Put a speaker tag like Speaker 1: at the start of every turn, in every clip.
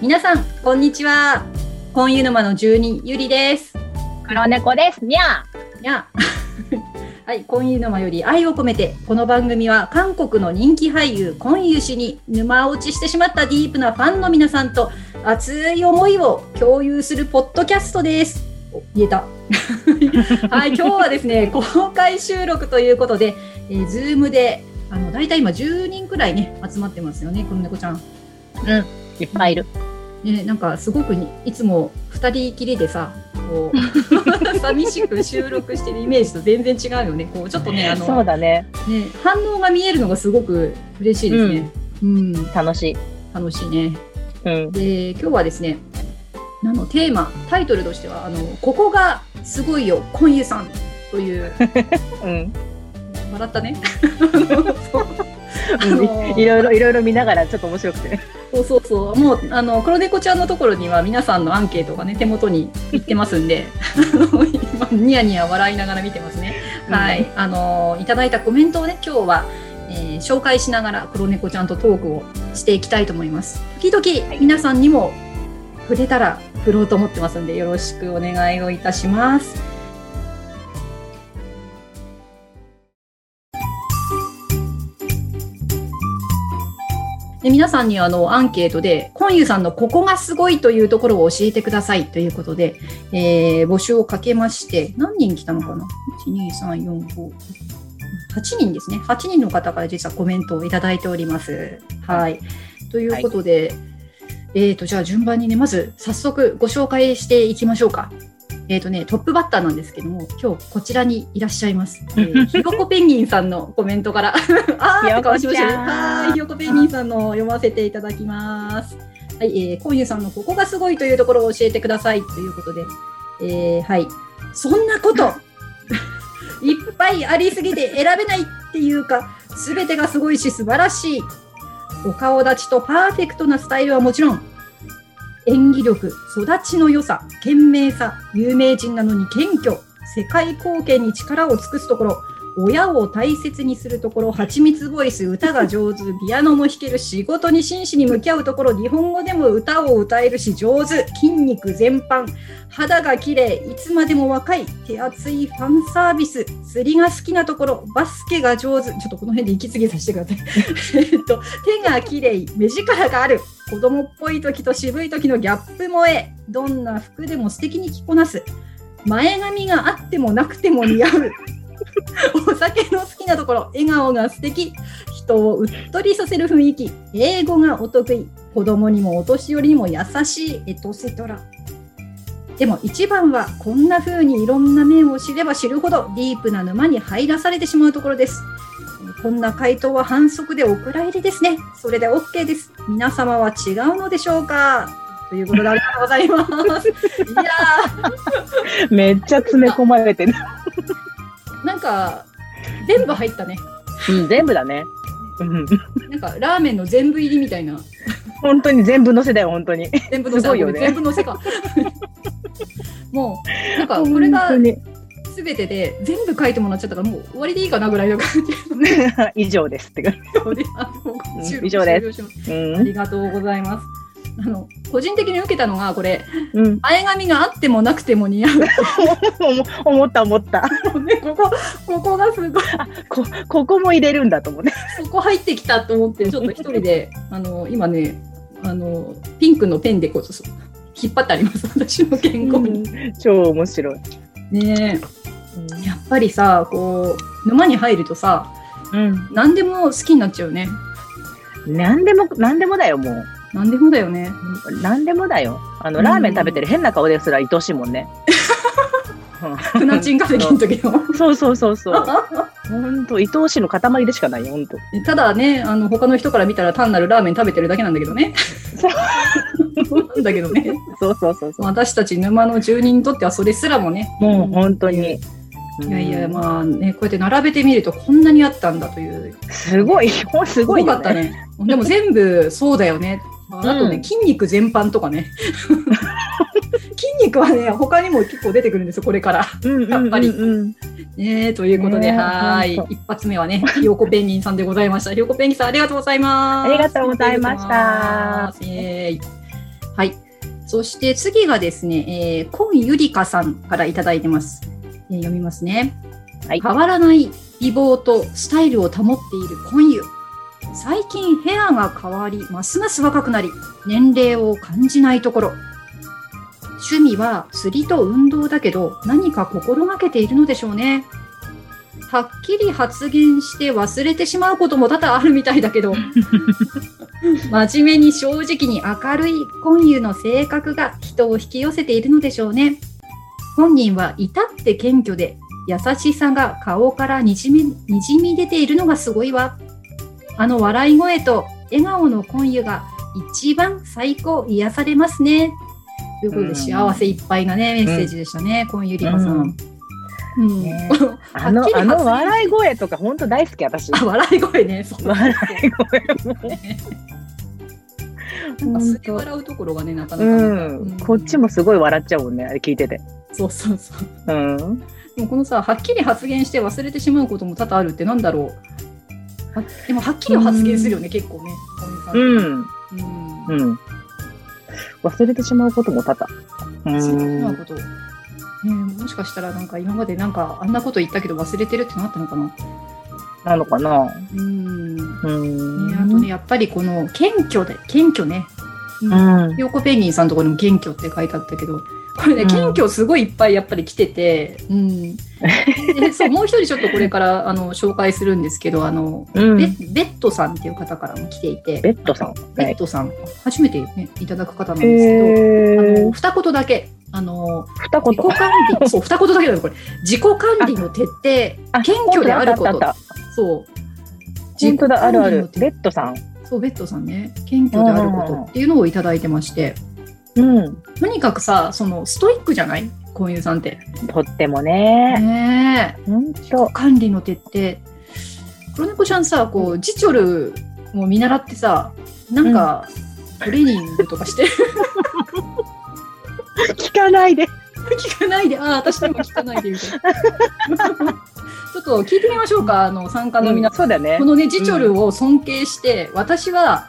Speaker 1: 皆さん、こんにちは。婚湯沼の住人、ゆりです。
Speaker 2: 黒猫です。にゃ
Speaker 1: にゃ。はい、婚湯沼より愛を込めて、この番組は韓国の人気俳優、婚湯氏に沼落ちしてしまったディープなファンの皆さんと熱い思いを共有するポッドキャストです。お言えた。はい、今日はですね、公開収録ということで、えー、ズームで、あの、だいたい今10人くらいね、集まってますよね、この猫ちゃん。
Speaker 2: うん、いっぱいいる。
Speaker 1: ね、なんかすごくにいつも2人きりでさこう 寂しく収録してるイメージと全然違うよねこうちょっとねあの
Speaker 2: そうだね。
Speaker 1: ね反応が見えるのがすごく嬉しいですね。うん、
Speaker 2: 楽しい。
Speaker 1: 楽しいね。
Speaker 2: うん。
Speaker 1: で今日はですねあのテーマタイトルとしてはあの「ここがすごいよ今湯さん」という
Speaker 2: うん。
Speaker 1: 笑ったね。
Speaker 2: うんいろいろいろいろ見ながらちょっと面白くてね。
Speaker 1: そうそうそうもうあの黒猫ちゃんのところには皆さんのアンケートがね手元に行ってますんで今 ニヤニヤ笑いながら見てますね。はい、あのいただいたコメントをね今日は、えー紹介しながら黒猫ちゃんとトークをしていきたいと思います。時々皆さんにも触れたら振ろうと思ってますんでよろしくお願いをいたします。で皆さんにあのアンケートで、コンユさんのここがすごいというところを教えてくださいということで、えー募集をかけまして、何人来たのかな ?1、2、3、4、5、8人ですね。8人の方から実はコメントをいただいております。はい。ということで、えっ、と、じゃあ順番にね、まず早速ご紹介していきましょうか。えっ、とね、トップバッターなんですけども、今日こちらにいらっしゃいます。えー ひよこペンギンさんのコメントから。あーって顔しましたね。
Speaker 2: ひよこちゃん
Speaker 1: はい、ひよこペンギンさんの読ませていただきます。はい、えー、コンユさんのここがすごいというところを教えてくださいということで、えー、はい。そんなこと いっぱいありすぎて選べないっていうか、すべてがすごいし素晴らしい。お顔立ちとパーフェクトなスタイルはもちろん、演技力、育ちの良さ、賢明さ、有名人なのに謙虚、世界貢献に力を尽くすところ、親を大切にするところ、蜂蜜ボイス、歌が上手、ピアノも弾ける、仕事に真摯に向き合うところ、日本語でも歌を歌えるし上手、筋肉全般、肌が綺麗、いつまでも若い、手厚いファンサービス、釣りが好きなところ、バスケが上手、ちょっとこの辺で息継ぎさせてください。えっと、手が綺麗、目力がある、子供っぽい時と渋い時のギャップ萌え、どんな服でも素敵に着こなす、前髪があってもなくても似合う。お酒の好きなところ、笑顔が素敵、人をうっとりさせる雰囲気、英語がお得意、子供にもお年寄りにも優しい、エトセトラ。でも一番はこんな風にいろんな面を知れば知るほどディープな沼に入らされてしまうところです。こんな回答は反則でお蔵入りですね。それで OK です。皆様は違うのでしょうかということでありがとうございます。いや
Speaker 2: めっちゃ詰め込まれてる。
Speaker 1: なんか全部入ったね。
Speaker 2: うん、全部だね。うん。
Speaker 1: なんかラーメンの全部入りみたいな。
Speaker 2: 本当に全部乗せだよ、本当に。
Speaker 1: 全部のせ
Speaker 2: すごいよね
Speaker 1: 全部のせか。もうなんかこれが
Speaker 2: 本当に
Speaker 1: すべてで全部書いてもらっちゃったからもう終わりでいいかなぐらいの感じ
Speaker 2: 以上ですって感
Speaker 1: であもう収録
Speaker 2: 以上です
Speaker 1: 終了します
Speaker 2: じ。
Speaker 1: あ
Speaker 2: うん。
Speaker 1: りがとうございます。あの個人的に受けたのがこれ
Speaker 2: うん。
Speaker 1: 前髪があってもなくても似合う
Speaker 2: 思思った思った。
Speaker 1: ねここここがすごい
Speaker 2: こ、ここも入れるんだと思って。
Speaker 1: そこ入ってきたと思ってちょっと一人で あの今ねあのピンクのペンでこう引っ張ってあります 私の健康に。
Speaker 2: 超面白い。
Speaker 1: ねえやっぱりさこう沼に入るとさ
Speaker 2: うん。
Speaker 1: 何でも好きになっちゃうね
Speaker 2: なんでも、なんでもだよ、もう。
Speaker 1: 何でもだよね
Speaker 2: なんでもだよ。あの、
Speaker 1: うん
Speaker 2: ラーメン食べてる変な顔ですら愛おしいもんね。
Speaker 1: 船賃化石の時の
Speaker 2: そうそうそうそう。本当愛おしいの塊でしかないよ、本当。
Speaker 1: ただねあの他の人から見たら単なるラーメン食べてるだけなんだけどねなんだけどね
Speaker 2: そうそうそうそう。
Speaker 1: 私たち沼の住人にとってはそれすらもね
Speaker 2: もう本当に。
Speaker 1: いやいや
Speaker 2: あ。
Speaker 1: まあねこうやって並べてみるとこんなにあったんだという
Speaker 2: すごい、す
Speaker 1: す
Speaker 2: ごいよ
Speaker 1: かった。ねでも全部そうだよねあとね、
Speaker 2: うん。
Speaker 1: 筋肉全般とかね。筋肉はね他にも結構出てくるんですよこれから。
Speaker 2: うんうんうんうん。
Speaker 1: やっぱり。ねということで、
Speaker 2: ね
Speaker 1: はーい一発目はねひよこペンギンさんでございました。ひよこペンギンさんありがとうございます。
Speaker 2: ありがとうございました。
Speaker 1: ありがとうございます。イエーイ。はい。そして次がですね、えー、コンゆりかさんからいただいてます。えー読みますね。
Speaker 2: はい。
Speaker 1: 変わらない美貌とスタイルを保っているコンユ。最近ヘアが変わり、ますます若くなり、年齢を感じないところ。趣味は釣りと運動だけど、何か心がけているのでしょうね。はっきり発言して忘れてしまうことも多々あるみたいだけど、真面目に正直に明るい今湯の性格が人を引き寄せているのでしょうね。本人は至って謙虚で優しさが顔からにじみにじみ出ているのがすごいわ。あの笑い声と笑顔の今湯が一番最高癒されますね。ということで
Speaker 2: うん
Speaker 1: 幸せいっぱいなね、メッセージでしたね、今湯りかさん。うん
Speaker 2: ね
Speaker 1: は
Speaker 2: あのあの笑い声とか本当大好き、私。
Speaker 1: あ笑い声ね。
Speaker 2: 笑い声も。
Speaker 1: なんか素で笑うところがね、なかなか、
Speaker 2: うん。こっちもすごい笑っちゃうもんね、あれ聞いてて。
Speaker 1: そうそうそう。
Speaker 2: うん。
Speaker 1: でもこのさ、はっきり発言して忘れてしまうことも多々あるってなんだろう。はでもはっきり発言するよね、結構ね。小
Speaker 2: うん。
Speaker 1: うん。
Speaker 2: うん。忘れてしまうことも多々。う
Speaker 1: そういうよう。こと。ねえもしかしたらなんか今までなんかあんなこと言ったけど忘れてるってなったのかな。
Speaker 2: なのかな。
Speaker 1: うん。ね
Speaker 2: うん。
Speaker 1: あとね、やっぱりこの謙虚で、謙虚ね。
Speaker 2: うん。
Speaker 1: ひよこペンギンさんのところにも謙虚って書いてあったけど、これね、
Speaker 2: うん
Speaker 1: 謙虚すごいいっぱいやっぱり来てて、うん。でそう、もう一人ちょっとこれからあの紹介するんですけど、あの、
Speaker 2: うん
Speaker 1: ベベッドさんっていう方からも来ていて、
Speaker 2: ベッドさん。
Speaker 1: ベッドさん、初めてね、いただく方なんですけど、あ
Speaker 2: え
Speaker 1: の、二言だけ、あの、
Speaker 2: 二言
Speaker 1: 自己。管理、そう、二言だけだよ、これ。自己管理の徹底、
Speaker 2: あ
Speaker 1: 謙虚であることそう。
Speaker 2: た本当だ、あるある。ベッドさん。
Speaker 1: そう、ベッドさんね、謙虚であることっていうのをいただいてまして、
Speaker 2: うん。
Speaker 1: とにかくさ、その、ストイックじゃない？こういうさんって。
Speaker 2: とってもね。
Speaker 1: ねえ。
Speaker 2: 本当。
Speaker 1: 管理の徹底。黒猫ちゃんさ、こう、ジチョルも見習ってさ、なんか、トレーニングとかして、
Speaker 2: 聞かないで。
Speaker 1: 聞かないで、ああ、私にも聞かないで、みたいな。ちょっと聞いてみましょうか、あの、参加の皆さん。
Speaker 2: そうだね
Speaker 1: こ。のね、ジチョルを尊敬して、私は、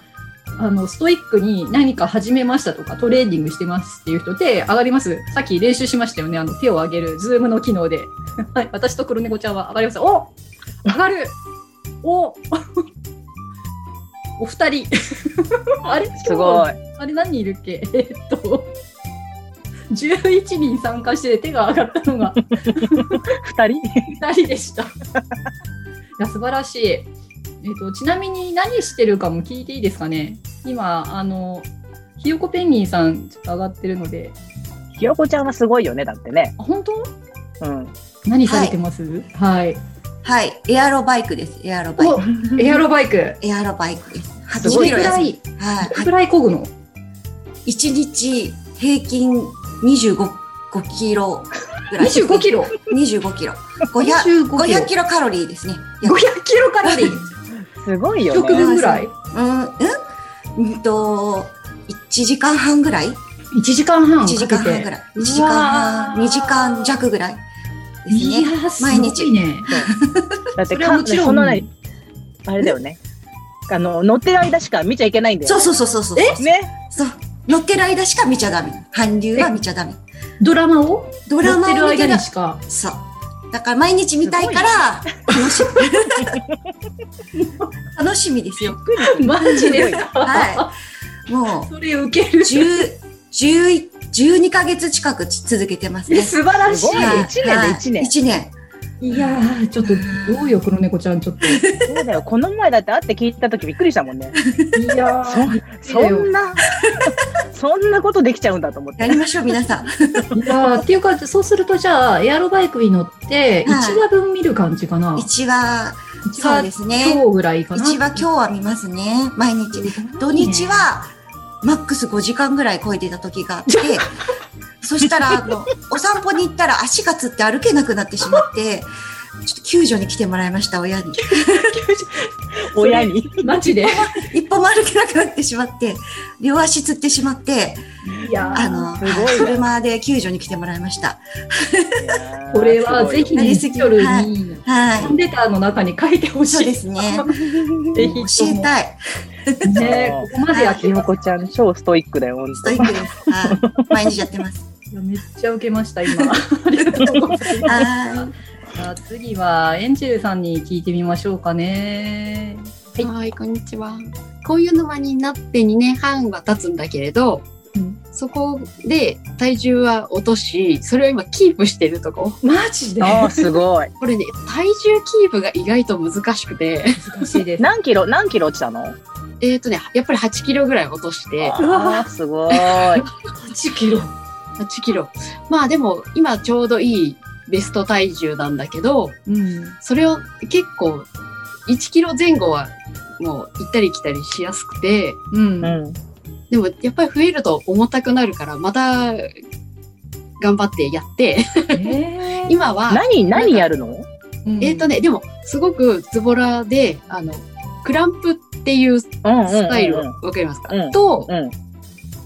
Speaker 1: あの、ストイックに何か始めましたとか、トレーニングしてますっていう人手上がりますさっき練習しましたよね。あの、手を上げる、ズームの機能で。はい、私と黒猫ちゃんは上がります。お上がるお お二人。あれ？
Speaker 2: すごい。
Speaker 1: あれ何人いるっけ？えーっと、11人参加して手が上がったのが
Speaker 2: 二人
Speaker 1: ？2人でした。いや、素晴らしい。えっ、と、ちなみに何してるかも聞いていいですかね？今、あの、ひよこペンギンさん、ちょっと上がってるので、
Speaker 2: ひよこちゃんはすごいよね、だってね。
Speaker 1: あ本当？
Speaker 2: うん。
Speaker 1: 何されてます？はい。
Speaker 3: はい、エアロバイクです。エアロバイ
Speaker 1: お
Speaker 3: ク。
Speaker 1: エアロバイク。
Speaker 3: エアロバイクです。8
Speaker 2: すごい
Speaker 3: キロです。
Speaker 1: どれくらい、
Speaker 3: は
Speaker 1: どれくらい漕ぐの？
Speaker 3: い。1日平均25 5キロぐらいですね、
Speaker 1: ?25 キロ
Speaker 3: ？25キロ。500,
Speaker 1: 25キロ。
Speaker 3: 500キロカロリーですね。
Speaker 1: 500キロカロリー。
Speaker 2: すごいよ
Speaker 1: 食
Speaker 2: ね。
Speaker 1: 分ぐらい？
Speaker 3: うん、うんうんと、1時間半ぐらい
Speaker 1: ?1 時間半
Speaker 3: ?1 時間。半ぐらい。1時間半、
Speaker 1: うわー
Speaker 3: 2時間弱ぐらいですね。毎日
Speaker 1: いね。
Speaker 2: だって
Speaker 1: それはもちろん
Speaker 2: そのなにあれだよね。あの、乗ってる間しか見ちゃいけないんだよ。
Speaker 3: そうそうそうそうそう。
Speaker 1: え？
Speaker 2: ね？
Speaker 3: そう。乗ってる間しか見ちゃダメ。韓流は見ちゃダメ。
Speaker 1: ドラマを？
Speaker 3: ドラマ
Speaker 1: 乗ってる間
Speaker 3: を見てる
Speaker 1: にしか。
Speaker 3: そう。だから毎日見たいから、楽しみ。楽しみですよ。
Speaker 1: マジですか
Speaker 3: はい。もう、
Speaker 1: それ受ける。
Speaker 3: 10、11 12ヶ月近く続けてますね。
Speaker 1: 素晴らし
Speaker 2: い
Speaker 1: い。
Speaker 2: ね一年で一年
Speaker 3: 1年。
Speaker 1: いやー、ちょっと、どうよ、黒猫ちゃん、ちょっと。い
Speaker 2: そうだよ。この前だって会って聞いたときびっくりしたもんね。
Speaker 1: やー、
Speaker 2: そんな、そんなことできちゃうんだと思って。
Speaker 3: やりましょう、皆さん。
Speaker 1: いやーっていうか、そうすると、じゃあ、エアロバイクに乗って、
Speaker 3: はい
Speaker 1: 1話分見る感じかな。
Speaker 3: 1話、
Speaker 1: 一
Speaker 3: そうですね。
Speaker 1: 今日ぐらいかな。
Speaker 3: 1話今日は見ますね。毎日。土日は、マックス5時間ぐらい漕いでた時があって、そしたら、あの、お散歩に行ったら足がつって歩けなくなってしまって、ちょっと救助に来てもらいました、親に。
Speaker 2: 親に？
Speaker 1: マジで？
Speaker 3: 一歩も歩けなくなってしまって、両足つってしまって、
Speaker 1: いやー
Speaker 3: あの、
Speaker 2: すごいな
Speaker 3: 車で救助に来てもらいました。
Speaker 1: これはぜひね、
Speaker 3: やりすぎ
Speaker 1: スキョル
Speaker 3: はい
Speaker 1: に、
Speaker 3: は
Speaker 1: ファンレターの中に書いてほ
Speaker 3: い。
Speaker 1: しい。
Speaker 3: そうですね。
Speaker 1: ぜひ
Speaker 3: 教えたい。
Speaker 1: ねここまでやって
Speaker 2: ひこちゃん、超ストイックだよ、ほん
Speaker 3: ストイックです。はい毎日やってます。
Speaker 1: いやめっちゃ受けました、今。ありがとうございます。
Speaker 3: は
Speaker 1: じゃあ次はエンジェルさんに聞いてみましょうかね。はい
Speaker 4: はい、こんにちは。こういう沼になって2年半は経つんだけれど、
Speaker 1: うん
Speaker 4: そこで体重は落とし、それを今キープしてるとこ。
Speaker 1: マジで？
Speaker 2: ああ、すごい。
Speaker 4: これね、体重キープが意外と難しくて、
Speaker 1: 難しいです。
Speaker 2: 何キロ、何キロ落ちたの？
Speaker 4: えっとね、やっぱり8キロぐらい落として、
Speaker 2: ああ、すごい。
Speaker 1: 8キロ。
Speaker 4: 8キロ。まあでも、今ちょうどいいベスト体重なんだけど、
Speaker 1: うん。
Speaker 4: それを結構、1キロ前後はもう行ったり来たりしやすくて、
Speaker 1: うん。
Speaker 2: うん。
Speaker 4: でもやっぱり増えると重たくなるから、また頑張ってやって、
Speaker 1: えー
Speaker 4: 今は、
Speaker 2: 何、何やるの？
Speaker 1: うん
Speaker 4: えっ、とね、でもすごくズボラで、あの、クランプっていうス
Speaker 2: うんうんうんうん
Speaker 4: タイル、わかりますか、
Speaker 2: うん
Speaker 4: と、
Speaker 2: うん。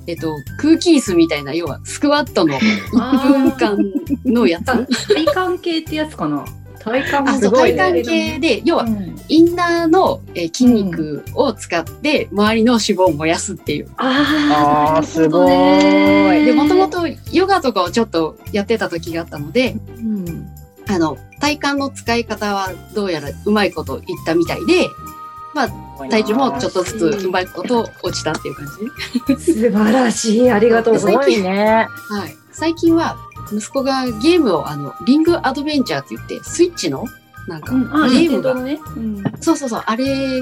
Speaker 4: えっ、と、空気椅子みたいな、要はスクワットの
Speaker 1: あ
Speaker 4: 1分間のやつ。
Speaker 1: ー体幹系ってやつかな。体幹すごい
Speaker 4: 体幹系で、要は
Speaker 1: うん
Speaker 4: インナーの、えー筋肉を使って周りの脂肪を燃やすっていう。
Speaker 1: あー
Speaker 2: あーすごい。
Speaker 4: で、もともとヨガとかをちょっとやってた時があったので、
Speaker 1: うん。
Speaker 4: あの、体幹の使い方はどうやらうまいこと言ったみたいで、体重もちょっとずつうまいこと落ちたっていう感じ。
Speaker 1: 素晴らしい。ありがとうご
Speaker 2: す
Speaker 1: ざいます。
Speaker 2: ごいね。
Speaker 4: はい。最近は息子がゲームをあの、リングアドベンチャーって言って、スイッチのなんか、
Speaker 1: うん、あ、
Speaker 4: ゲームが
Speaker 1: のね。うん
Speaker 4: そうそうそう、あれ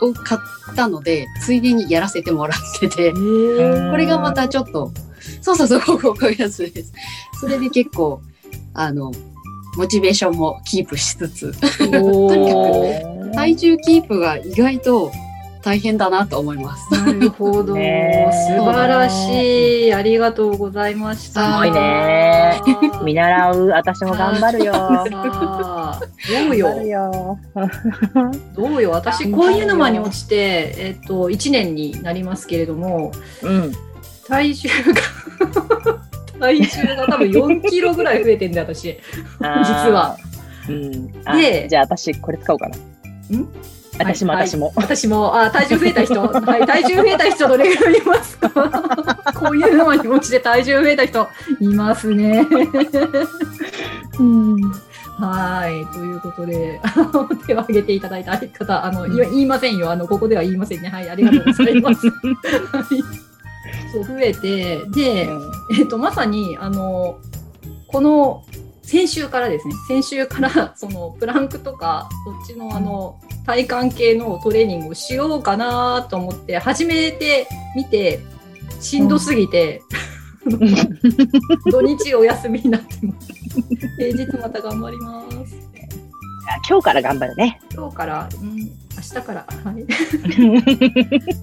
Speaker 4: を買ったので、ついでにやらせてもらってて、
Speaker 2: うん
Speaker 4: これがまたちょっと、そうそうそう、こうこういうやつです。それで結構、あの、モチベーションもキープしつつ、
Speaker 1: おー
Speaker 4: 体重キープが意外と大変だなと思います。
Speaker 1: なるほど。素
Speaker 2: ねえ
Speaker 1: 晴らしい。ありがとうございました。
Speaker 4: すごい
Speaker 2: ね見習う。私も頑張るよ。
Speaker 1: どうよ。どうよ私こういう沼に落ちて、えっと1年になりますけれども
Speaker 2: うん。
Speaker 1: 体重が 体重が多分4キロぐらい増えてんだよ私実は。
Speaker 2: うん。あ
Speaker 1: で
Speaker 2: じゃあ私これ使おうかな。
Speaker 1: ん？
Speaker 2: 私も
Speaker 1: はい
Speaker 2: 私も。
Speaker 1: 私もあ体重増えた人、はい、体重増えた人どれぐらいいますか こういう沼に落ちて体重増えた人いますね
Speaker 2: うん。
Speaker 1: はい。ということで、手を挙げていただいた方、あの、言言いませんよ。あの、ここでは言いませんね。はい。ありがとうございます。はい。そう、増えて、で、えっと、まさに、あの、この、先週からですね、先週から、その、プランクとか、そっちの、あの、体幹系のトレーニングをしようかなと思って、始めてみて、しんどすぎて、土日お休みになってます。平日また頑張ります。
Speaker 2: 今日から頑張るね。
Speaker 1: 今日から、うん、明日から、はい。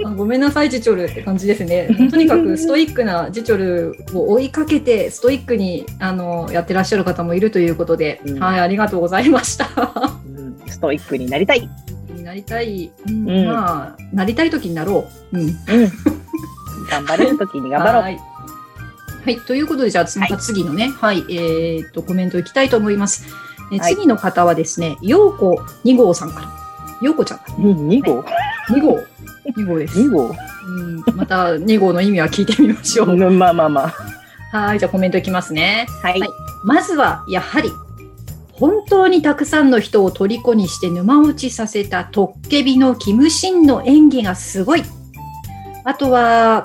Speaker 1: あごめんなさい、ジチョルって感じですね。とにかくストイックなジチョルを追いかけて、ストイックにあのやってらっしゃる方もいるということで、
Speaker 2: うん
Speaker 1: はい、ありがとうございました。
Speaker 2: うんストイックになりたい。
Speaker 1: になりたい、うん
Speaker 2: うん
Speaker 1: まあ、なりたい時になろう。うん。
Speaker 2: うん。頑張れる時に頑張ろう。
Speaker 1: はい。はい、ということで、じゃあ、また次のね、はい、えーっと、コメントいきたいと思います。次の方はですね、ようこ2号さんから。ようこちゃんか。
Speaker 2: うん2号
Speaker 1: ？2号。2 号です。
Speaker 2: ?2 号？
Speaker 1: うん、また2号の意味は聞いてみましょう。
Speaker 2: うんまあまあまあ。
Speaker 1: はい、じゃあコメントいきますね。
Speaker 2: はい
Speaker 1: はい。まずは、やはり、本当にたくさんの人を虜にして沼落ちさせたトッケビのキムシンの演技がすごい。あとは、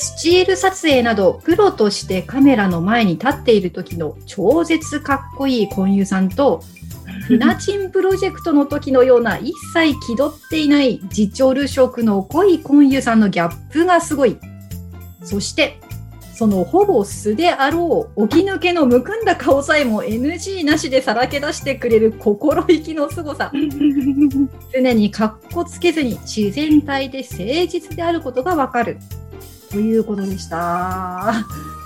Speaker 1: スチール撮影など、プロとしてカメラの前に立っている時の超絶かっこいい婚友さんと、船チンプロジェクトの時のような一切気取っていないジチョル色の濃い婚友さんのギャップがすごい。そして、そのほぼ素であろう起き抜けのむくんだ顔さえも NG なしでさらけ出してくれる心意気の凄さ。常にかっこつけずに自然体で誠実であることがわかる。ということでした。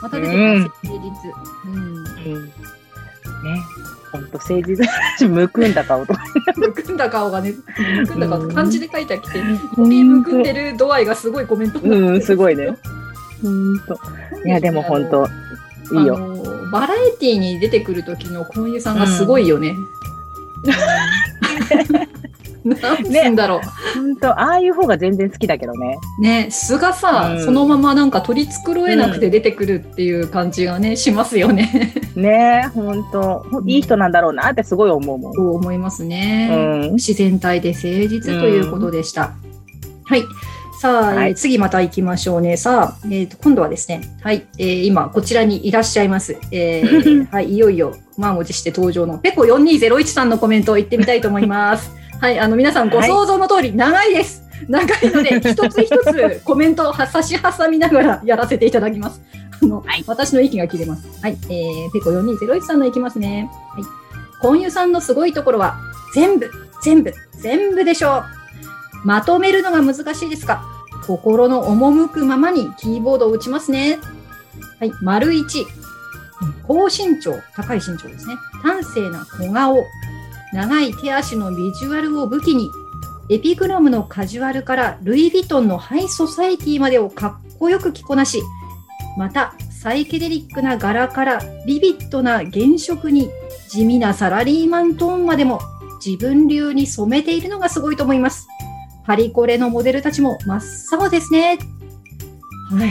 Speaker 1: また出てきます、誠実。うん。
Speaker 2: うん。ね。ほんと誠実むくんだ顔とか。
Speaker 1: むくんだ顔がね、むくんだ顔
Speaker 2: うん
Speaker 1: 漢字で書いてあきて、よりむくんでる度合いがすごいコメント
Speaker 2: うん、すごいね。ほんと。いや、でもほんと、いいよ。
Speaker 1: バラエティに出てくる時の婚友さんがすごいよね。なん つうんだろう。
Speaker 2: 本当ああいう方が全然好きだけどね。
Speaker 1: ね、素がさ、
Speaker 2: うん
Speaker 1: そのままなんか取り繕えなくて出てくるっていう感じがね、しますよね。
Speaker 2: ね本当いい人なんだろうなってすごい思うもん。
Speaker 1: と思いますね。
Speaker 2: うん。
Speaker 1: 自然体で誠実ということでした。はい。さあ、
Speaker 2: はい
Speaker 1: えー次また行きましょうね。さあ、えーと、今度はですね、はい、えー今、こちらにいらっしゃいます。えー はい、いよいよ、満を持して登場のペコ4201さんのコメントを言ってみたいと思います。はい、あの、皆さんご想像の通り、長いです。長いので、一つ一つコメントを差し挟みながらやらせていただきます。あの、
Speaker 2: はい
Speaker 1: 私の息が切れます。はい、えー、ペコ4201さんのいきますね。はい。コンユさんのすごいところは、全部、全部、全部でしょう。まとめるのが難しいですか？心の赴くままにキーボードを打ちますね。はい、丸一。高身長、高い身長ですね。端正な小顔。長い手足のビジュアルを武器に、エピグラムのカジュアルからルイ・ヴィトンのハイソサイティまでをかっこよく着こなし、また、サイケデリックな柄からビビッドな原色に地味なサラリーマントーンまでも自分流に染めているのがすごいと思います。パリコレのモデルたちも真っ青ですね。はい。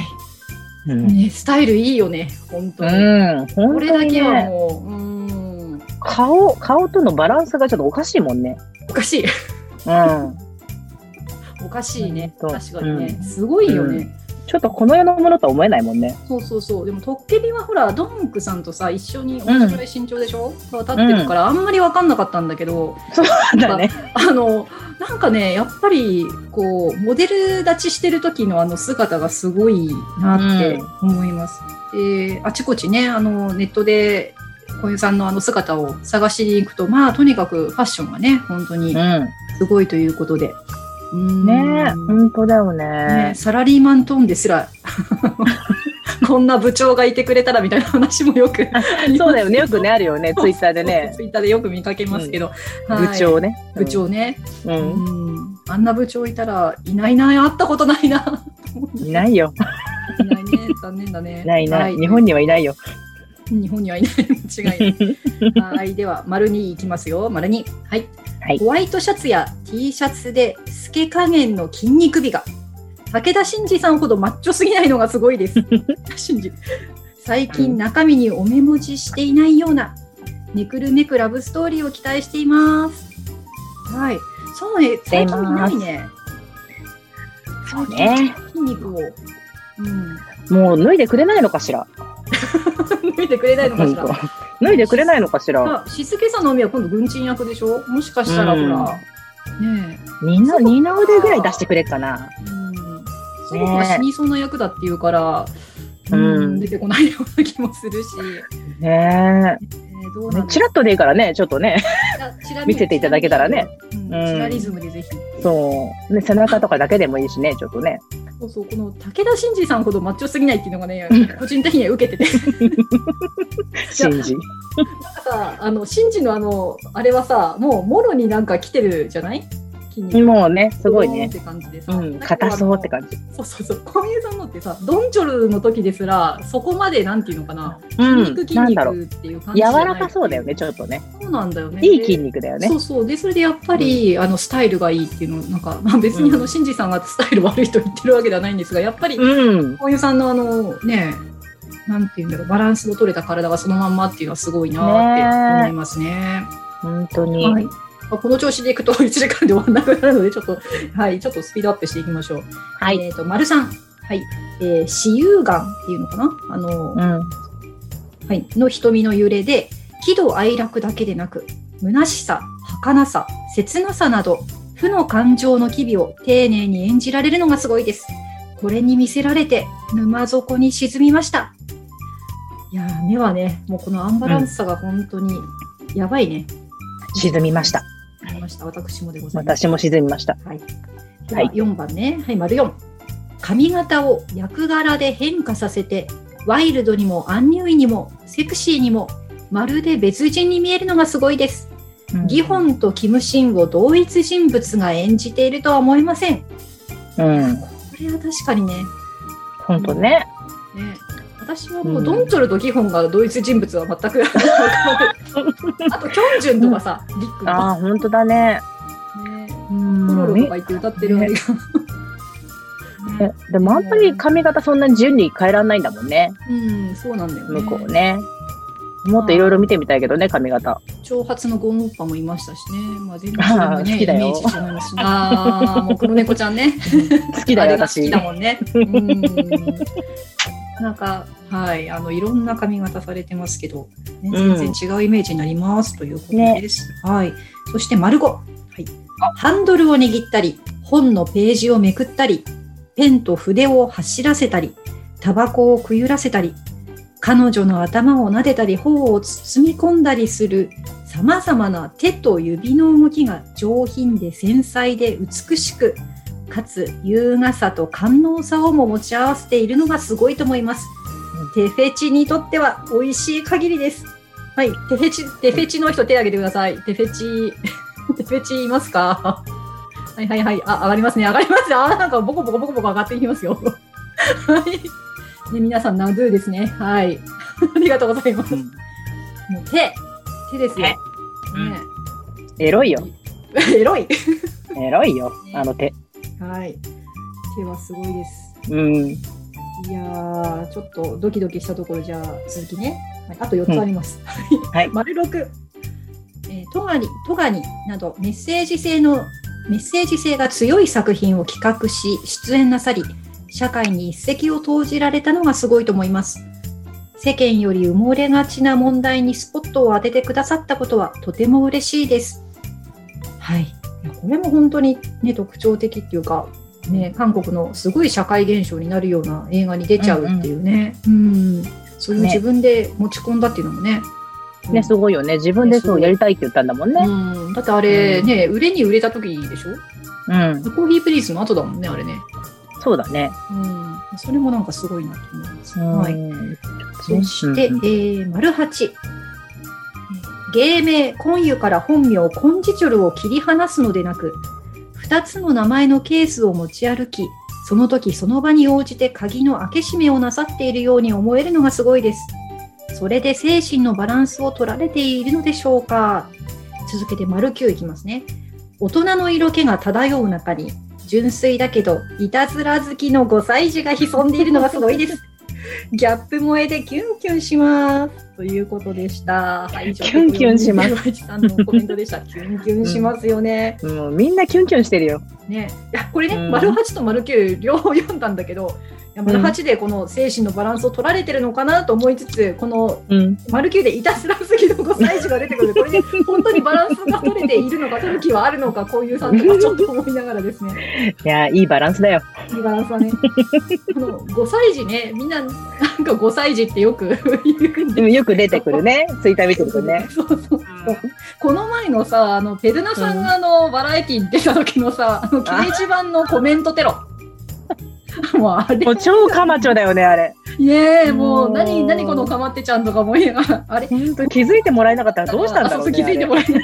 Speaker 2: うん。
Speaker 1: ね、スタイルいいよね、本当に。
Speaker 2: うん、
Speaker 1: これだけは
Speaker 2: ね、
Speaker 1: もう、う
Speaker 2: 顔、顔とのバランスがちょっとおかしいもんね。
Speaker 1: おかしい。
Speaker 2: うん。
Speaker 1: おかしいね。確かにね。
Speaker 2: うん
Speaker 1: すごいよね。
Speaker 2: ちょっとこの世のものとは思えないもんね。
Speaker 1: そうそうそう。でも、トッケビはほら、ドンクさんとさ、一緒に同じぐらい身長でしょ、が立ってるから、あんまり分かんなかったんだけど、
Speaker 2: そうだね。
Speaker 1: あの、なんかね、やっぱり、こう、モデル立ちしてる時のあの姿がすごいなって思います。で、あちこちね、あの、ネットで、小遊さんのあの姿を探しに行くと、まあ、とにかくファッションがね、本当に
Speaker 2: うん。
Speaker 1: すごいということで。うーん
Speaker 2: ねえ、本当だよ
Speaker 1: ね
Speaker 2: ね。
Speaker 1: サラリーマントーンですら、こんな部長がいてくれたらみたいな話もよく
Speaker 2: そうだよね。よくね、あるよね。ツイッターでね。
Speaker 1: ツイッターでよく見かけますけど、はい
Speaker 2: 部長ね。
Speaker 1: 部長ね、
Speaker 2: う。
Speaker 1: うんん、あんな部長いたらいないな、会ったことないな。
Speaker 2: いないよ。
Speaker 1: いないね、残念だね。
Speaker 2: ないない。
Speaker 1: は
Speaker 2: 日本にはいないよ。
Speaker 1: 日本にはいない、間違いない。はい、では、丸にいきますよ、丸に。はい。
Speaker 2: はい
Speaker 1: ホワイトシャツや T シャツで透け加減の筋肉美が。武田真治さんほどマッチョすぎないのがすごいです。真治。最近中身にお目文字していないような、めくるめくラブストーリーを期待しています。はい。そうね、最近いないね。
Speaker 2: そうね。
Speaker 1: 筋肉を。うん。
Speaker 2: もう脱いでくれないのかしら。
Speaker 1: 見てくれないのかしら。
Speaker 2: 脱いでくれないのかしら？
Speaker 1: あ、静けさの海は今度軍人役でしょ？もしかしたらほ
Speaker 2: うん
Speaker 1: ら、ね
Speaker 2: みんな二の腕ぐらい出してくれっかな。
Speaker 1: え、うん、その子が死にそうな役だっていうから、う
Speaker 2: うん
Speaker 1: ん、出てこないような気もするし、
Speaker 2: ね
Speaker 1: えーどう。
Speaker 2: チラッとでいいからね、ちょっとね。見せていただけたらね。
Speaker 1: チラリズムでぜひ。
Speaker 2: そう。ね、背中とかだけでもいいしね、ちょっとね。
Speaker 1: そうそう、この武田真治さんほどマッチョすぎないっていうのがね、個人的には受けてて。
Speaker 2: 信じ。
Speaker 1: さ、あの、真治のあの、あれはさ、もうもろになんか来てるじゃない？筋肉。
Speaker 2: もうね、すごいね
Speaker 1: っ。て感じでさ。
Speaker 2: うん、硬そうって感じ。
Speaker 1: そうそうそう。小宮さんのってさ、ドンチョルの時ですら、そこまでなんていうのかな、
Speaker 2: うん
Speaker 1: 筋肉筋。肉っていう感
Speaker 2: 柔
Speaker 1: じじゃない
Speaker 2: らかそうだよね、ちょっとね。
Speaker 1: そうなんだよね。
Speaker 2: いい筋肉だよね
Speaker 1: そ。うそう。で、それでやっぱり、あの、スタイルがいいっていうの、なんか、まあ別にあの、
Speaker 2: うん
Speaker 1: シンジさんがスタイル悪いと言ってるわけではないんですが、やっぱり、
Speaker 2: うん。
Speaker 1: 小宮さんのあの、ね、なんていうんだろう、バランスの取れた体がそのまんまっていうのはすごいなって思いますね。
Speaker 2: 本当に。
Speaker 1: はい。まあこの調子でいくと 1時間で終わらなくなるので、ちょっと、はい、ちょっとスピードアップしていきましょう。
Speaker 2: はい。
Speaker 1: えっ、と、丸さん。はい。えー、私有眼っていうのかな？あの、
Speaker 2: うん。
Speaker 1: はい。の瞳の揺れで、喜怒哀楽だけでなく、虚しさ、儚さ、切なさなど、負の感情の機微を丁寧に演じられるのがすごいです。これに見せられて、沼底に沈みました。いやー、目はね、もうこのアンバランスさが本当にやばいね。
Speaker 2: 沈みました。
Speaker 1: ました。私もでございます。
Speaker 2: 私も沈みました。
Speaker 1: はい。で
Speaker 2: はい
Speaker 1: は4番ね。はい、丸4。髪型を役柄で変化させて、ワイルドにもアンニュイにもセクシーにも、まるで別人に見えるのがすごいです。ギホンとキムシンを同一人物が演じているとは思えません。こ
Speaker 2: うん。
Speaker 1: れは確かにね。
Speaker 2: 本当ね。
Speaker 1: ね私はもうドンチョルとギホンが同一人物は全く あとキョンジュンとかさ、リック
Speaker 2: ああ、本当だね。
Speaker 1: ね、うんポロロとか言って歌ってるあれが。
Speaker 2: ねでもあんまり髪型そんなに順に変えらんないんだもんね。
Speaker 1: うん、そうなんだよね。
Speaker 2: 向こうね。もっといろいろ見てみたいけどね、髪型。
Speaker 1: 長髪のゴンオッパもいましたしね。まあ、全然それもね、
Speaker 2: 好きだよ
Speaker 1: イメージ違いますし。ああ、もう黒猫ちゃんね。
Speaker 2: 好きだよ、
Speaker 1: あれが好き
Speaker 2: 私。
Speaker 1: だもんね。うん。なんか、はい、あの、いろんな髪型されてますけど、ね、
Speaker 2: うん
Speaker 1: 全然違うイメージになります、ということです。はい。そして、丸5。はい。ハンドルを握ったり、本のページをめくったり、ペンと筆を走らせたり、タバコをくゆらせたり、彼女の頭を撫でたり、頬を包み込んだりする、様々な手と指の動きが上品で繊細で美しく、かつ優雅さと官能さをも持ち合わせているのがすごいと思います。テフェチにとっては美味しい限りです。はい、テフェチ、テフェチの人手挙げてください。テフェチ、テフェチいますか？はいはいはい。あ、上がりますね。上がりますね。あ、なんかボコボコボコボコ上がっていきますよ。はい。ね、皆さん、ナドゥですね。はい。ありがとうございます。
Speaker 2: うん
Speaker 1: もう手、手ですよ。ね
Speaker 2: エロいよ。
Speaker 1: エロい。
Speaker 2: エロいよ、あの手。
Speaker 1: はい。手はすごいです。
Speaker 2: うん。
Speaker 1: いやー、ちょっとドキドキしたところじゃあ続きね。はい、あと4つあります。
Speaker 2: はい
Speaker 1: 丸6。えー、トガリ、トガニなどメッセージ性の、メッセージ性が強い作品を企画し、出演なさり、社会に一石を投じられたのがすごいと思います。世間より埋もれがちな問題にスポットを当ててくださったことはとても嬉しいです。はい。これも本当にね、特徴的っていうか、ね、韓国のすごい社会現象になるような映画に出ちゃうっていうね。うん、そういう
Speaker 2: ね
Speaker 1: 自分で持ち込んだっていうのもね。
Speaker 2: ね、すごいよね。自分でそうやりたいって言ったんだもんね。
Speaker 1: うん、だってあれね、売れに売れた時でしょ？
Speaker 2: うん。
Speaker 1: コーヒープリースの後だもんね、あれね。
Speaker 2: そうだね。
Speaker 1: うん。それもなんかすごいなと思います。
Speaker 2: うん
Speaker 1: はい。そして、
Speaker 2: うん
Speaker 1: えー、丸八。芸名、婚湯から本名、コンジチョルを切り離すのでなく、二つの名前のケースを持ち歩き、その時その場に応じて鍵の開け閉めをなさっているように思えるのがすごいです。それで精神のバランスを取られているのでしょうか続けて丸9いきますね。大人の色気が漂う中に、純粋だけど、いたずら好きの5歳児が潜んでいるのがすごいです。ギャップ萌えでキュンキュンします。ということでした。はい、
Speaker 2: キュンキュンします
Speaker 1: す。さんのコメントでした。キュンキュンしますよね。
Speaker 2: もうみんなキュンキュンしてるよ。
Speaker 1: ね。いや、これね、
Speaker 2: うん
Speaker 1: 丸8と丸9両方読んだんだけど、いや丸8でこの精神のバランスを取られてるのかなと思いつつ、この
Speaker 2: うん。
Speaker 1: 丸9でいたずらすぎの5歳児が出てくる。これで 本当にバランスが取れているのか、取る気はあるのか、こういうさんとかちょっと思いながらですね。
Speaker 2: いや、いいバランスだよ。
Speaker 1: いいバランスはね。あの5歳児ね、みんななんか5歳児ってよく言う
Speaker 2: よく出てくるね。ツイッター見てるとね。
Speaker 1: そうそうそう。この前のさ、あの、ペルナさんがあの、バラエティに出た時のさ、あの、掲示板のコメントテロ。もうあれ
Speaker 2: もう超カマチョだよね、あれ。
Speaker 1: ねえ、もう、
Speaker 2: うん
Speaker 1: 何、何このかまってちゃんとか思いながら、あれ
Speaker 2: 気づいてもらえなかったらどうしたんだろうね。
Speaker 1: 気づいてもらえない。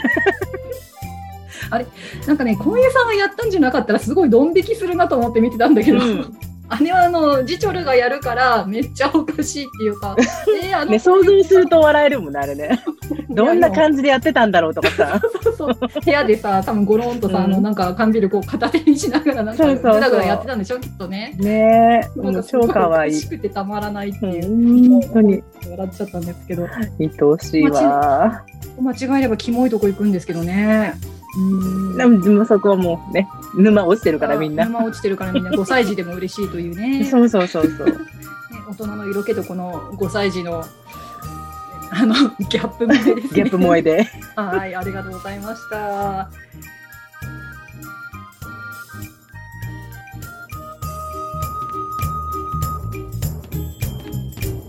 Speaker 1: あれなんかね、小宮さんがやったんじゃなかったらすごいドン引きするなと思って見てたんだけど、
Speaker 2: うん
Speaker 1: 姉はあの、ジチョルがやるからめっちゃおかしいっていうか、えーあの
Speaker 2: ね、想像すると笑えるもんね、あれね。どんな感じでやってたんだろうとかさ。
Speaker 1: そう部屋でさ、多分ゴロンとさ、
Speaker 2: うん
Speaker 1: あの、なんか缶ビールこう片手にしながら、なんかぐ
Speaker 2: そうそうそう
Speaker 1: らぐらやってたんでしょ、きっとね。
Speaker 2: ねえ、
Speaker 1: なんか
Speaker 2: 超かわいい
Speaker 1: 美し。くてたまらないって
Speaker 2: う
Speaker 1: いう。
Speaker 2: ん本当に
Speaker 1: 笑っちゃったんですけど、
Speaker 2: 愛おしいわ。
Speaker 1: 間違えればキモいとこ行くんですけどね。うん
Speaker 2: でもそこはもうね、沼落ちてるからみんな。
Speaker 1: 沼落ちてるからみんな5歳児でも嬉しいというね。
Speaker 2: そうそうそうそう。
Speaker 1: ね大人の色気とこの5歳児のあのギャップ萌えですね。
Speaker 2: ギャップ萌えで。
Speaker 1: はい、ありがとうございました。